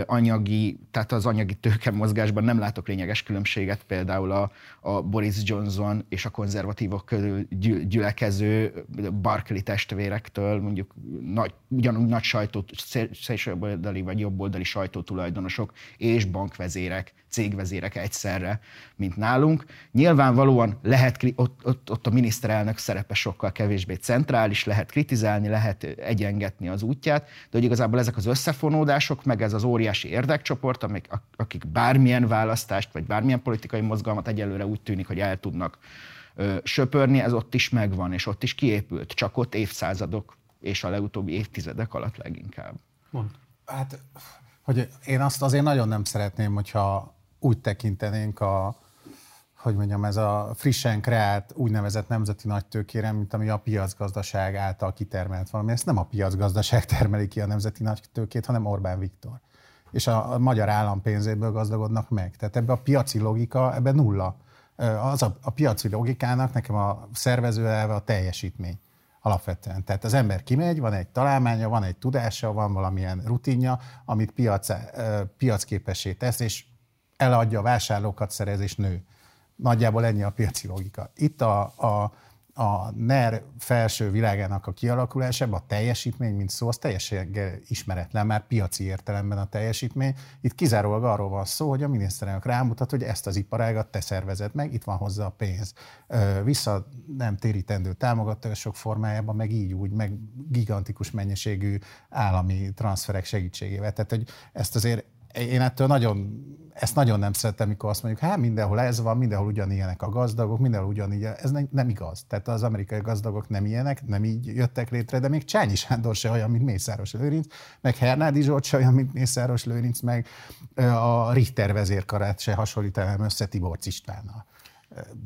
anyagi, tehát az anyagi tőke mozgásban nem látok lényeges különbséget például a, a Boris Johnson és a konzervatívok körül gyülekező Barkley testvérektől, mondjuk nagy, ugyanúgy nagy sajtó, szélsőjobboldali vagy jobboldali sajtótulajdonosok és bankvezérek, cégvezérek egyszerre, mint nálunk. Nyilvánvalóan lehet, ott, ott, ott a miniszterelnök szerepe sokkal kevésbé centrális, lehet kritizálni, lehet egyengetni az útját, de hogy igazából ezek az összefonódások, meg ez az óriási érdekcsoport, amik, akik bármilyen választást, vagy bármilyen politikai mozgalmat egyelőre úgy tűnik, hogy el tudnak ö, söpörni, ez ott is megvan, és ott is kiépült, csak ott évszázadok és a legutóbbi évtizedek alatt leginkább. Mond. Hát, hogy én azt azért nagyon nem szeretném, hogyha úgy tekintenénk a, hogy mondjam, ez a frissen kreált úgynevezett nemzeti nagytőkére, mint ami a piacgazdaság által kitermelt valami. Ezt nem a piacgazdaság termeli ki a nemzeti nagytőkét, hanem Orbán Viktor. És a, a magyar állam pénzéből gazdagodnak meg. Tehát ebbe a piaci logika, ebbe nulla. Az a, a piaci logikának nekem a szervező elve a teljesítmény alapvetően. Tehát az ember kimegy, van egy találmánya, van egy tudása, van valamilyen rutinja, amit piac, piacképessé tesz, és eladja a vásárlókat, szerez és nő. Nagyjából ennyi a piaci logika. Itt a, a, a NER felső világának a kialakulásában a teljesítmény, mint szó, az teljesen ismeretlen, már piaci értelemben a teljesítmény. Itt kizárólag arról van szó, hogy a miniszterelnök rámutat, hogy ezt az iparágat te szervezed meg, itt van hozzá a pénz. Vissza nem térítendő támogatások formájában, meg így úgy, meg gigantikus mennyiségű állami transferek segítségével. Tehát, hogy ezt azért én ettől nagyon, ezt nagyon nem szeretem, mikor azt mondjuk, hát mindenhol ez van, mindenhol ugyanilyenek a gazdagok, mindenhol ugyanígy, ez nem, nem igaz. Tehát az amerikai gazdagok nem ilyenek, nem így jöttek létre, de még Csányi Sándor se olyan, mint Mészáros Lőrinc, meg Hernádi Zsolt se olyan, mint Mészáros Lőrinc, meg a Richter vezérkarát se hasonlítanám össze Tibor Istvánnal.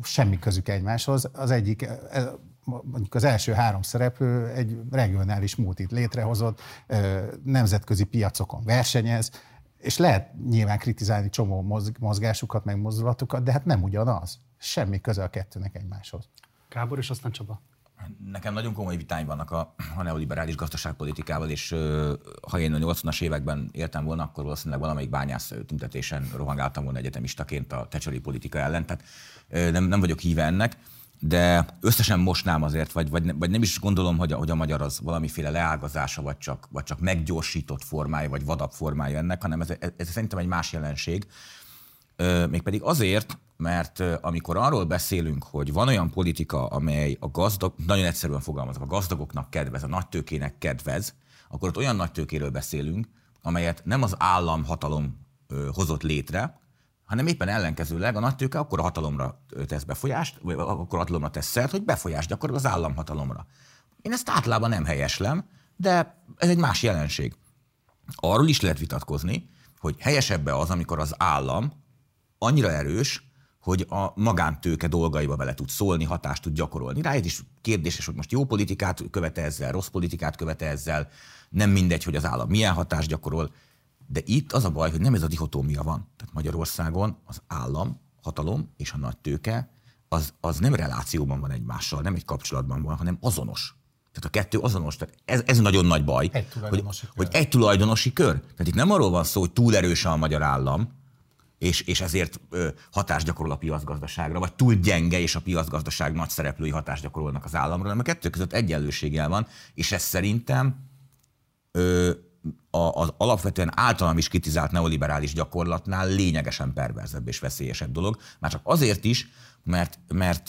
Semmi közük egymáshoz. Az egyik, mondjuk az első három szereplő egy regionális múltit létrehozott, nemzetközi piacokon versenyez, és lehet nyilván kritizálni csomó mozgásukat, meg mozdulatokat, de hát nem ugyanaz. Semmi köze a kettőnek egymáshoz. Kábor és aztán Csaba. Nekem nagyon komoly vitány vannak a, a neoliberális gazdaságpolitikával, és ha én a 80-as években éltem volna, akkor valószínűleg valamelyik bányász tüntetésen rohangáltam volna egyetemistaként a tecseri politika ellen, tehát nem, nem vagyok híve ennek de összesen mostnám azért, vagy, vagy, vagy nem is gondolom, hogy a, hogy a magyar az valamiféle leágazása, vagy csak, vagy csak meggyorsított formája, vagy vadabb formája ennek, hanem ez, ez, ez szerintem egy más jelenség. Mégpedig azért, mert amikor arról beszélünk, hogy van olyan politika, amely a gazdag, nagyon egyszerűen fogalmazok, a gazdagoknak kedvez, a nagytőkének kedvez, akkor ott olyan nagytőkéről beszélünk, amelyet nem az államhatalom hozott létre, hanem éppen ellenkezőleg a nagytőke akkor a hatalomra tesz befolyást, vagy akkor hatalomra tesz szert, hogy befolyást gyakorol az államhatalomra. Én ezt általában nem helyeslem, de ez egy más jelenség. Arról is lehet vitatkozni, hogy helyesebbe az, amikor az állam annyira erős, hogy a magántőke dolgaiba bele tud szólni, hatást tud gyakorolni. Rájött is kérdéses, hogy most jó politikát követe ezzel, rossz politikát követe ezzel, nem mindegy, hogy az állam milyen hatást gyakorol, de itt az a baj, hogy nem ez a dihotómia van. Tehát Magyarországon az állam, hatalom és a nagy tőke az, az nem relációban van egymással, nem egy kapcsolatban van, hanem azonos. Tehát a kettő azonos. Tehát ez, ez nagyon nagy baj, Egy hogy, kör. hogy egy tulajdonosi kör. Tehát itt nem arról van szó, hogy túl erős a magyar állam, és, és ezért ö, hatást gyakorol a piacgazdaságra, vagy túl gyenge, és a piacgazdaság nagy szereplői hatást gyakorolnak az államra, hanem a kettő között egyenlőséggel van, és ez szerintem ö, az alapvetően általam is kritizált neoliberális gyakorlatnál lényegesen perverzebb és veszélyesebb dolog. Már csak azért is, mert, mert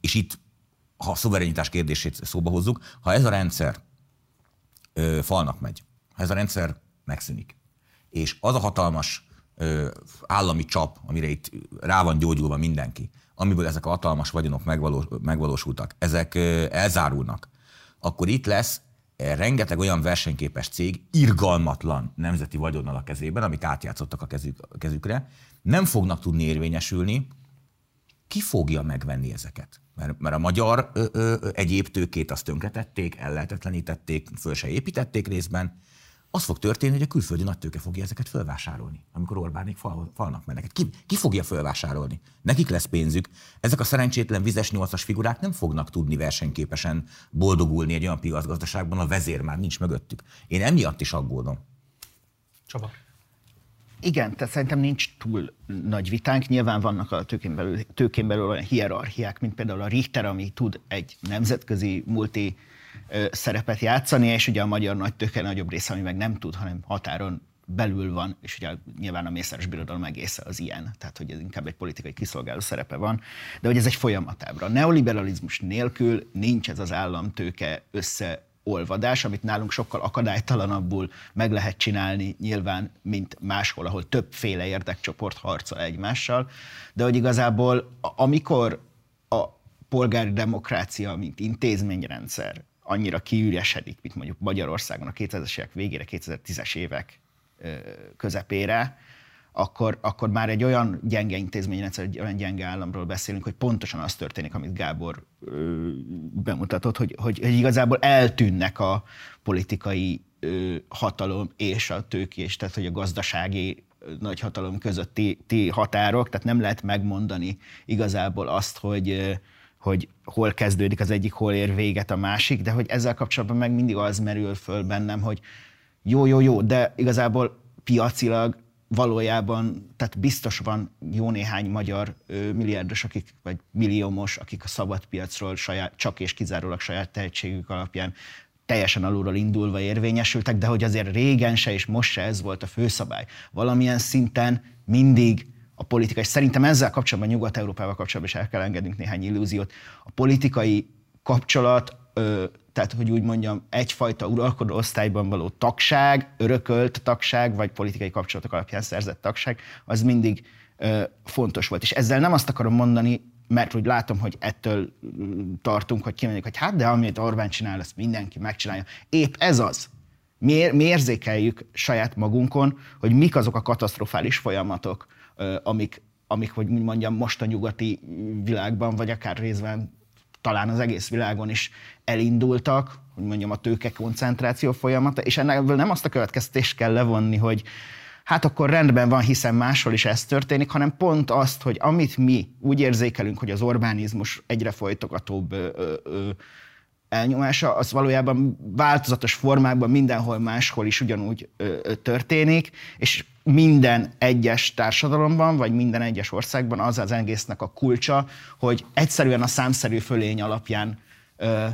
és itt, ha a szuverenitás kérdését szóba hozzuk, ha ez a rendszer falnak megy, ha ez a rendszer megszűnik, és az a hatalmas állami csap, amire itt rá van gyógyulva mindenki, amiből ezek a hatalmas vagyonok megvalós, megvalósultak, ezek ö, elzárulnak, akkor itt lesz rengeteg olyan versenyképes cég, irgalmatlan nemzeti vagyonnal a kezében, amik átjátszottak a, kezük, kezükre, nem fognak tudni érvényesülni, ki fogja megvenni ezeket? Mert, mert a magyar ö, ö, egyéb tőkét azt tönkretették, ellehetetlenítették, föl se építették részben. Az fog történni, hogy a külföldi nagytőke fogja ezeket fölvásárolni, amikor Orbánék fal, falnak mennek. Ki, ki fogja fölvásárolni? Nekik lesz pénzük. Ezek a szerencsétlen vizes nyolcas figurák nem fognak tudni versenyképesen boldogulni egy olyan piacgazdaságban, a vezér már nincs mögöttük. Én emiatt is aggódom. Csaba. Igen, tehát szerintem nincs túl nagy vitánk. Nyilván vannak a tőkén belül, tőkén belül olyan hierarchiák, mint például a Richter, ami tud egy nemzetközi multi szerepet játszani, és ugye a magyar nagy tőke nagyobb része, ami meg nem tud, hanem határon belül van, és ugye nyilván a Mészáros Birodalom egésze az ilyen, tehát hogy ez inkább egy politikai kiszolgáló szerepe van, de hogy ez egy folyamatábra. A neoliberalizmus nélkül nincs ez az államtőke össze olvadás, amit nálunk sokkal akadálytalanabbul meg lehet csinálni nyilván, mint máshol, ahol többféle érdekcsoport harcol egymással, de hogy igazából amikor a polgári demokrácia, mint intézményrendszer annyira kiüresedik, mint mondjuk Magyarországon a 2000-es évek végére, 2010-es évek közepére, akkor, akkor már egy olyan gyenge intézményrendszer, egy olyan gyenge államról beszélünk, hogy pontosan az történik, amit Gábor bemutatott, hogy, hogy, hogy igazából eltűnnek a politikai hatalom és a tőkés, tehát hogy a gazdasági nagy hatalom közötti ti határok, tehát nem lehet megmondani igazából azt, hogy ö, hogy hol kezdődik az egyik, hol ér véget a másik, de hogy ezzel kapcsolatban meg mindig az merül föl bennem, hogy jó, jó, jó, de igazából piacilag valójában, tehát biztos van jó néhány magyar ö, milliárdos, akik, vagy milliómos, akik a szabad piacról saját, csak és kizárólag saját tehetségük alapján teljesen alulról indulva érvényesültek, de hogy azért régen se és most se ez volt a főszabály. Valamilyen szinten mindig a politika, és szerintem ezzel kapcsolatban, Nyugat-Európával kapcsolatban is el kell engednünk néhány illúziót. A politikai kapcsolat, ö, tehát hogy úgy mondjam, egyfajta uralkodó osztályban való tagság, örökölt tagság, vagy politikai kapcsolatok alapján szerzett tagság, az mindig ö, fontos volt. És ezzel nem azt akarom mondani, mert úgy látom, hogy ettől tartunk, hogy kimondjuk, hogy hát de amit Orbán csinál, azt mindenki megcsinálja. Épp ez az. Mi, mi érzékeljük saját magunkon, hogy mik azok a katasztrofális folyamatok, amik, amik, hogy úgy mondjam, most a nyugati világban, vagy akár részben talán az egész világon is elindultak, hogy mondjam, a tőke koncentráció folyamata, és ennek nem azt a következtést kell levonni, hogy hát akkor rendben van, hiszen máshol is ez történik, hanem pont azt, hogy amit mi úgy érzékelünk, hogy az Orbánizmus egyre folytogatóbb ö, ö, ö, elnyomása, az valójában változatos formákban mindenhol máshol is ugyanúgy ö, ö, történik, és minden egyes társadalomban, vagy minden egyes országban az az egésznek a kulcsa, hogy egyszerűen a számszerű fölény alapján ö,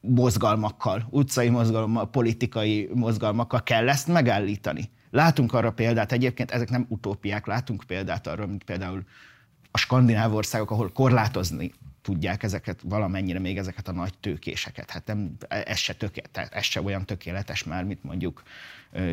mozgalmakkal, utcai mozgalommal, politikai mozgalmakkal kell ezt megállítani. Látunk arra példát, egyébként ezek nem utópiák, látunk példát arra, mint például a skandináv országok, ahol korlátozni tudják ezeket valamennyire még ezeket a nagy tőkéseket. Hát nem, ez se, töké, ez se olyan tökéletes már, mint mondjuk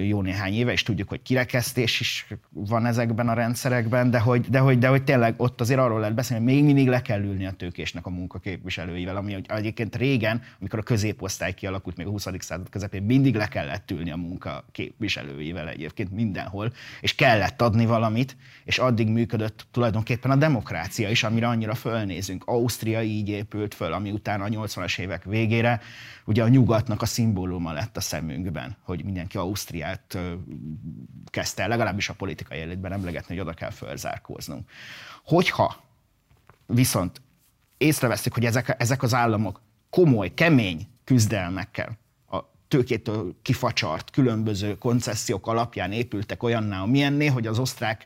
jó néhány éve, és tudjuk, hogy kirekesztés is van ezekben a rendszerekben, de hogy, de hogy, de hogy tényleg ott azért arról lehet beszélni, hogy még mindig le kell ülni a tőkésnek a munkaképviselőivel, ami hogy egyébként régen, amikor a középosztály kialakult még a 20. század közepén, mindig le kellett ülni a munkaképviselőivel egyébként mindenhol, és kellett adni valamit, és addig működött tulajdonképpen a demokrácia is, amire annyira fölnézünk. Ausztria így épült föl, ami utána a 80-as évek végére ugye a nyugatnak a szimbóluma lett a szemünkben, hogy mindenki Ausztriát ö, kezdte legalábbis a politikai életben emlegetni, hogy oda kell fölzárkóznunk. Hogyha viszont észreveszik, hogy ezek, ezek az államok komoly, kemény küzdelmekkel, a tőkétől kifacsart különböző koncesziók alapján épültek olyanná, amilyenné, hogy az osztrák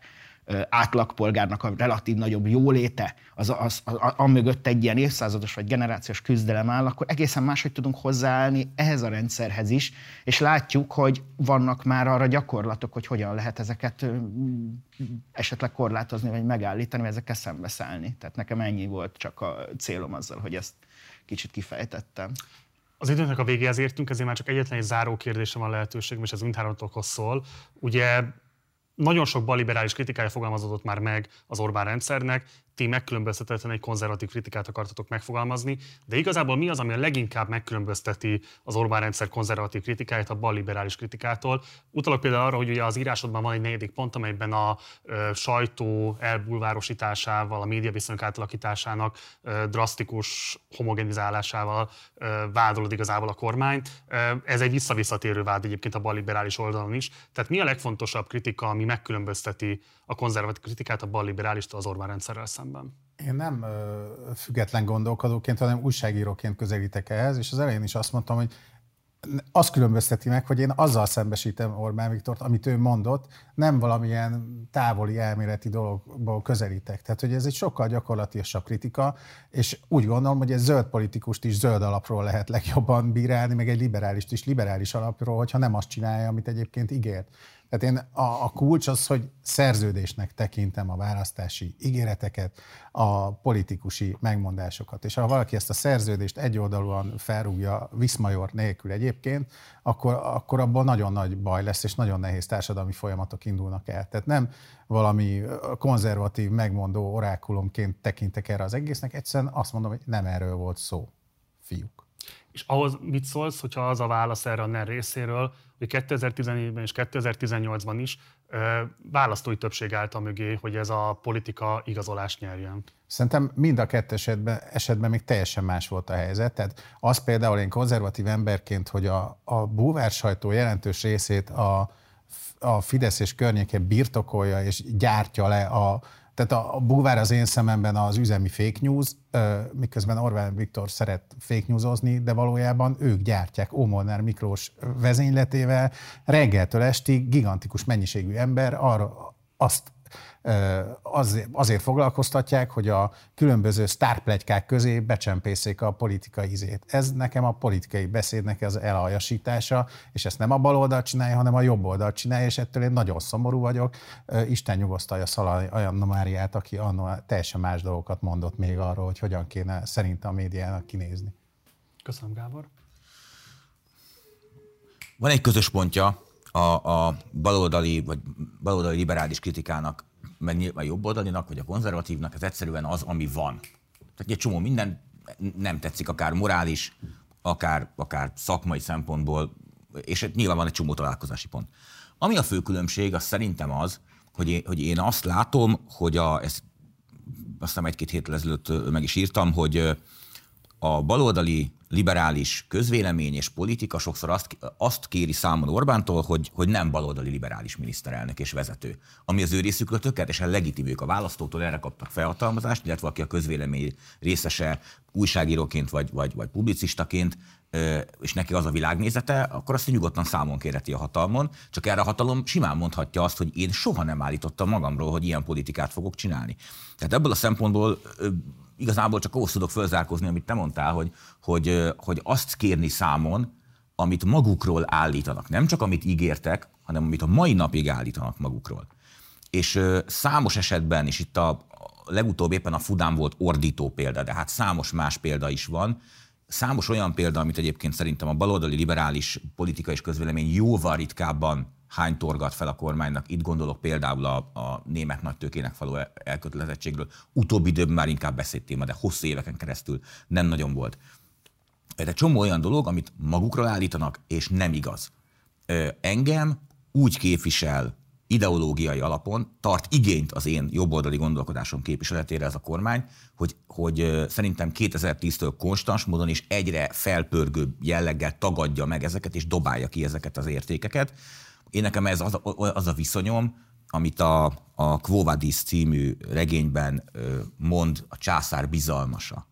átlagpolgárnak a relatív nagyobb jóléte, az, az, az, az, mögött egy ilyen évszázados vagy generációs küzdelem áll, akkor egészen máshogy tudunk hozzáállni ehhez a rendszerhez is, és látjuk, hogy vannak már arra gyakorlatok, hogy hogyan lehet ezeket esetleg korlátozni, vagy megállítani, vagy ezekkel szembeszállni. Tehát nekem ennyi volt csak a célom azzal, hogy ezt kicsit kifejtettem. Az időnek a végéhez értünk, ezért már csak egyetlen egy záró kérdésre van lehetőségem, és ez mindhármatokhoz szól. Ugye nagyon sok baliberális kritikája fogalmazódott már meg az Orbán rendszernek, ti megkülönböztetetlen egy konzervatív kritikát akartatok megfogalmazni, de igazából mi az, ami a leginkább megkülönbözteti az Orbán rendszer konzervatív kritikáját a balliberális kritikától? Utalok például arra, hogy ugye az írásodban van egy negyedik pont, amelyben a ö, sajtó elbulvárosításával, a média viszonyok átalakításának ö, drasztikus homogenizálásával ö, vádolod igazából a kormányt. Ö, ez egy visszavisszatérő vád egyébként a balliberális oldalon is. Tehát mi a legfontosabb kritika, ami megkülönbözteti a konzervatív kritikát a balliberálistól az Orbán rendszerrel szemben? Én nem független gondolkodóként, hanem újságíróként közelítek ehhez, és az elején is azt mondtam, hogy azt különbözteti meg, hogy én azzal szembesítem Orbán Viktort, amit ő mondott, nem valamilyen távoli elméleti dologból közelítek. Tehát, hogy ez egy sokkal gyakorlatilasabb kritika, és úgy gondolom, hogy egy zöld politikust is zöld alapról lehet legjobban bírálni, meg egy liberálist is liberális alapról, hogyha nem azt csinálja, amit egyébként ígért. Tehát én a, a kulcs az, hogy szerződésnek tekintem a választási ígéreteket, a politikusi megmondásokat. És ha valaki ezt a szerződést egyoldalúan felrúgja Viszmajor nélkül egyébként, akkor, akkor abban nagyon nagy baj lesz, és nagyon nehéz társadalmi folyamatok indulnak el. Tehát nem valami konzervatív, megmondó orákulumként tekintek erre az egésznek, egyszerűen azt mondom, hogy nem erről volt szó, fiúk. És ahhoz mit szólsz, hogyha az a válasz erre a NER részéről, hogy 2014-ben és 2018-ban is ö, választói többség állt a mögé, hogy ez a politika igazolást nyerjen? Szerintem mind a kettő esetben, esetben még teljesen más volt a helyzet. Tehát az például én konzervatív emberként, hogy a, a búvár sajtó jelentős részét a, a Fidesz és környéke birtokolja és gyártja le a, tehát a, a az én szememben az üzemi fake news, miközben Orbán Viktor szeret fake newsozni, de valójában ők gyártják Ómolnár Miklós vezényletével. Reggeltől estig gigantikus mennyiségű ember arra azt azért foglalkoztatják, hogy a különböző sztárplegykák közé becsempészék a politikai izét. Ez nekem a politikai beszédnek az elaljasítása, és ezt nem a bal oldal csinálja, hanem a jobb oldal csinálja, és ettől én nagyon szomorú vagyok. Isten nyugosztalja Szalai Anna Máriát, aki anno teljesen más dolgokat mondott még arról, hogy hogyan kéne szerint a médiának kinézni. Köszönöm, Gábor. Van egy közös pontja a, a baloldali vagy baloldali liberális kritikának meg nyilván jobb oldalinak, vagy a konzervatívnak, ez egyszerűen az, ami van. Tehát egy csomó minden nem tetszik, akár morális, akár, akár szakmai szempontból, és nyilván van egy csomó találkozási pont. Ami a fő különbség, az szerintem az, hogy én, hogy én azt látom, hogy a, ezt azt hiszem egy-két héttel ezelőtt meg is írtam, hogy a baloldali liberális közvélemény és politika sokszor azt, azt kéri számon Orbántól, hogy, hogy nem baloldali liberális miniszterelnök és vezető. Ami az ő részükről tökéletesen legitim, ők a választótól erre kaptak felhatalmazást, illetve aki a közvélemény részese újságíróként vagy, vagy, vagy publicistaként, és neki az a világnézete, akkor azt nyugodtan számon kérheti a hatalmon, csak erre a hatalom simán mondhatja azt, hogy én soha nem állítottam magamról, hogy ilyen politikát fogok csinálni. Tehát ebből a szempontból igazából csak ahhoz tudok fölzárkózni, amit te mondtál, hogy, hogy, hogy azt kérni számon, amit magukról állítanak. Nem csak amit ígértek, hanem amit a mai napig állítanak magukról. És számos esetben, és itt a legutóbb éppen a Fudán volt ordító példa, de hát számos más példa is van, számos olyan példa, amit egyébként szerintem a baloldali liberális politika és közvélemény jóval ritkábban hány torgat fel a kormánynak. Itt gondolok például a, a német nagytőkének való elkötelezettségről. Utóbbi időben már inkább beszédtéma, de hosszú éveken keresztül nem nagyon volt. Egy csomó olyan dolog, amit magukról állítanak, és nem igaz. Engem úgy képvisel ideológiai alapon tart igényt az én jobboldali gondolkodásom képviseletére ez a kormány, hogy, hogy szerintem 2010-től konstans módon és egyre felpörgő jelleggel tagadja meg ezeket, és dobálja ki ezeket az értékeket. Én nekem ez az a, az a viszonyom, amit a, a Quo Vadis című regényben mond a császár bizalmasa,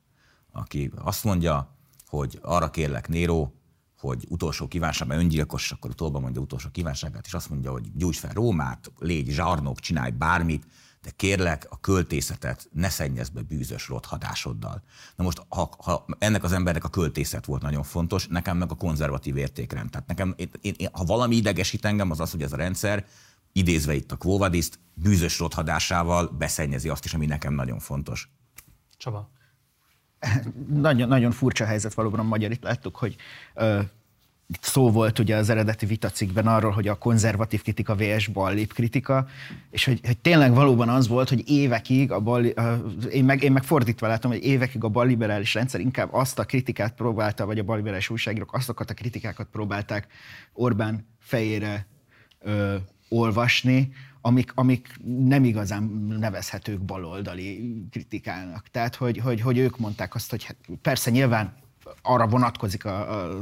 aki azt mondja, hogy arra kérlek Néró, hogy utolsó kívánság, mert öngyilkos, akkor tolba mondja utolsó kívánságát, és azt mondja, hogy gyújts fel Rómát, légy zsarnok, csinálj bármit, de kérlek, a költészetet ne szennyezd be bűzös rothadásoddal. Na most, ha, ha ennek az embernek a költészet volt nagyon fontos, nekem meg a konzervatív értékrend. Tehát nekem, én, én, ha valami idegesít engem, az az, hogy ez a rendszer, idézve itt a Kvóvadiszt, bűzös rothadásával beszennyezi azt is, ami nekem nagyon fontos. Csaba. Nagyon, nagyon furcsa helyzet valóban a magyar. Itt láttuk, hogy ö, szó volt ugye az eredeti vitacikben arról, hogy a konzervatív kritika vs. ballip kritika, és hogy, hogy tényleg valóban az volt, hogy évekig a bal, én, meg, én meg fordítva látom, hogy évekig a balliberális rendszer inkább azt a kritikát próbálta, vagy a balliberális újságírók azokat a kritikákat próbálták Orbán fejére ö, olvasni, amik, amik nem igazán nevezhetők baloldali kritikának. Tehát, hogy, hogy, hogy ők mondták azt, hogy hát persze nyilván arra vonatkozik a, a,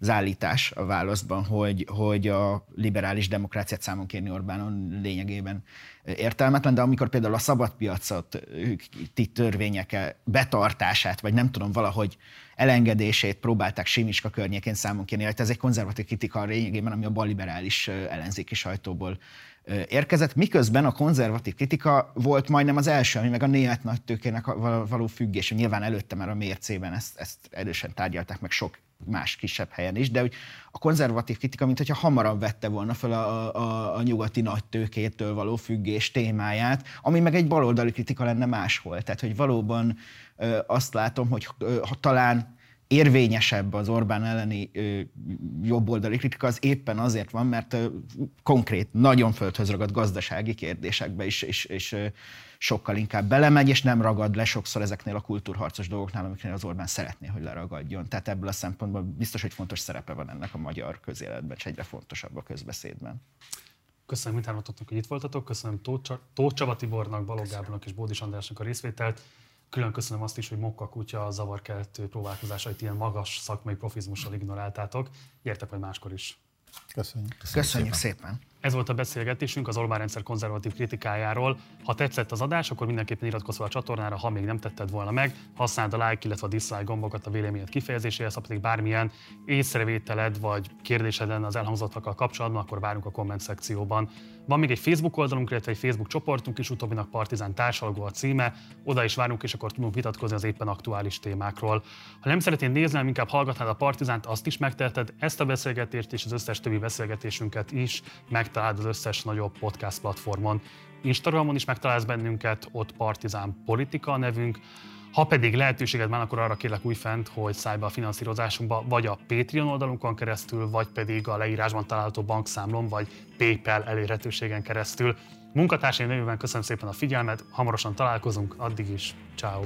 az állítás a válaszban, hogy, hogy a liberális demokráciát számon kérni Orbánon lényegében értelmetlen, de amikor például a szabadpiacot ti törvények betartását, vagy nem tudom, valahogy elengedését próbálták Simiska környékén számon kérni, hát ez egy konzervatív kritika a lényegében, ami a balliberális ellenzéki sajtóból érkezett, miközben a konzervatív kritika volt majdnem az első, ami meg a német nagytőkének való függés. Nyilván előtte már a mércében ezt, ezt erősen tárgyalták meg sok más kisebb helyen is, de hogy a konzervatív kritika, mint hogyha hamarabb vette volna fel a, a, a nyugati nagytőkétől való függés témáját, ami meg egy baloldali kritika lenne máshol. Tehát, hogy valóban ö, azt látom, hogy ö, ha talán érvényesebb az Orbán elleni jobboldali kritika, az éppen azért van, mert konkrét, nagyon földhöz ragad gazdasági kérdésekbe is, és, és sokkal inkább belemegy, és nem ragad le sokszor ezeknél a kultúrharcos dolgoknál, amiknél az Orbán szeretné, hogy leragadjon. Tehát ebből a szempontból biztos, hogy fontos szerepe van ennek a magyar közéletben, és egyre fontosabb a közbeszédben. Köszönöm mindhármatoknak, hogy itt voltatok, köszönöm Tóth Csaba Tibornak, Balogh Gábornak és Bódis Andrásnak a részvételt. Külön köszönöm azt is, hogy Mokka kutya a zavarkeltő próbálkozásait ilyen magas szakmai profizmussal ignoráltátok. Gyertek majd máskor is. Köszönjük. Köszönjük, Köszönjük szépen. szépen. Ez volt a beszélgetésünk az Orbán rendszer konzervatív kritikájáról. Ha tetszett az adás, akkor mindenképpen iratkozz fel a csatornára, ha még nem tetted volna meg. Használd a like, illetve a dislike gombokat a véleményed kifejezéséhez, ha pedig bármilyen észrevételed vagy kérdésed lenne az elhangzottakkal kapcsolatban, akkor várunk a komment szekcióban. Van még egy Facebook oldalunk, illetve egy Facebook csoportunk is, utóbbinak Partizán társalgó a címe. Oda is várunk, és akkor tudunk vitatkozni az éppen aktuális témákról. Ha nem szeretnéd nézni, inkább hallgatnád a Partizánt, azt is megteheted. Ezt a beszélgetést és az összes többi beszélgetésünket is megtalálod az összes nagyobb podcast platformon. Instagramon is megtalálsz bennünket, ott Partizán Politika a nevünk. Ha pedig lehetőséged van, akkor arra kérlek újfent, hogy szállj be a finanszírozásunkba, vagy a Patreon oldalunkon keresztül, vagy pedig a leírásban található bankszámlon, vagy PayPal elérhetőségen keresztül. Munkatársaim nevében köszönöm szépen a figyelmet, hamarosan találkozunk, addig is, ciao.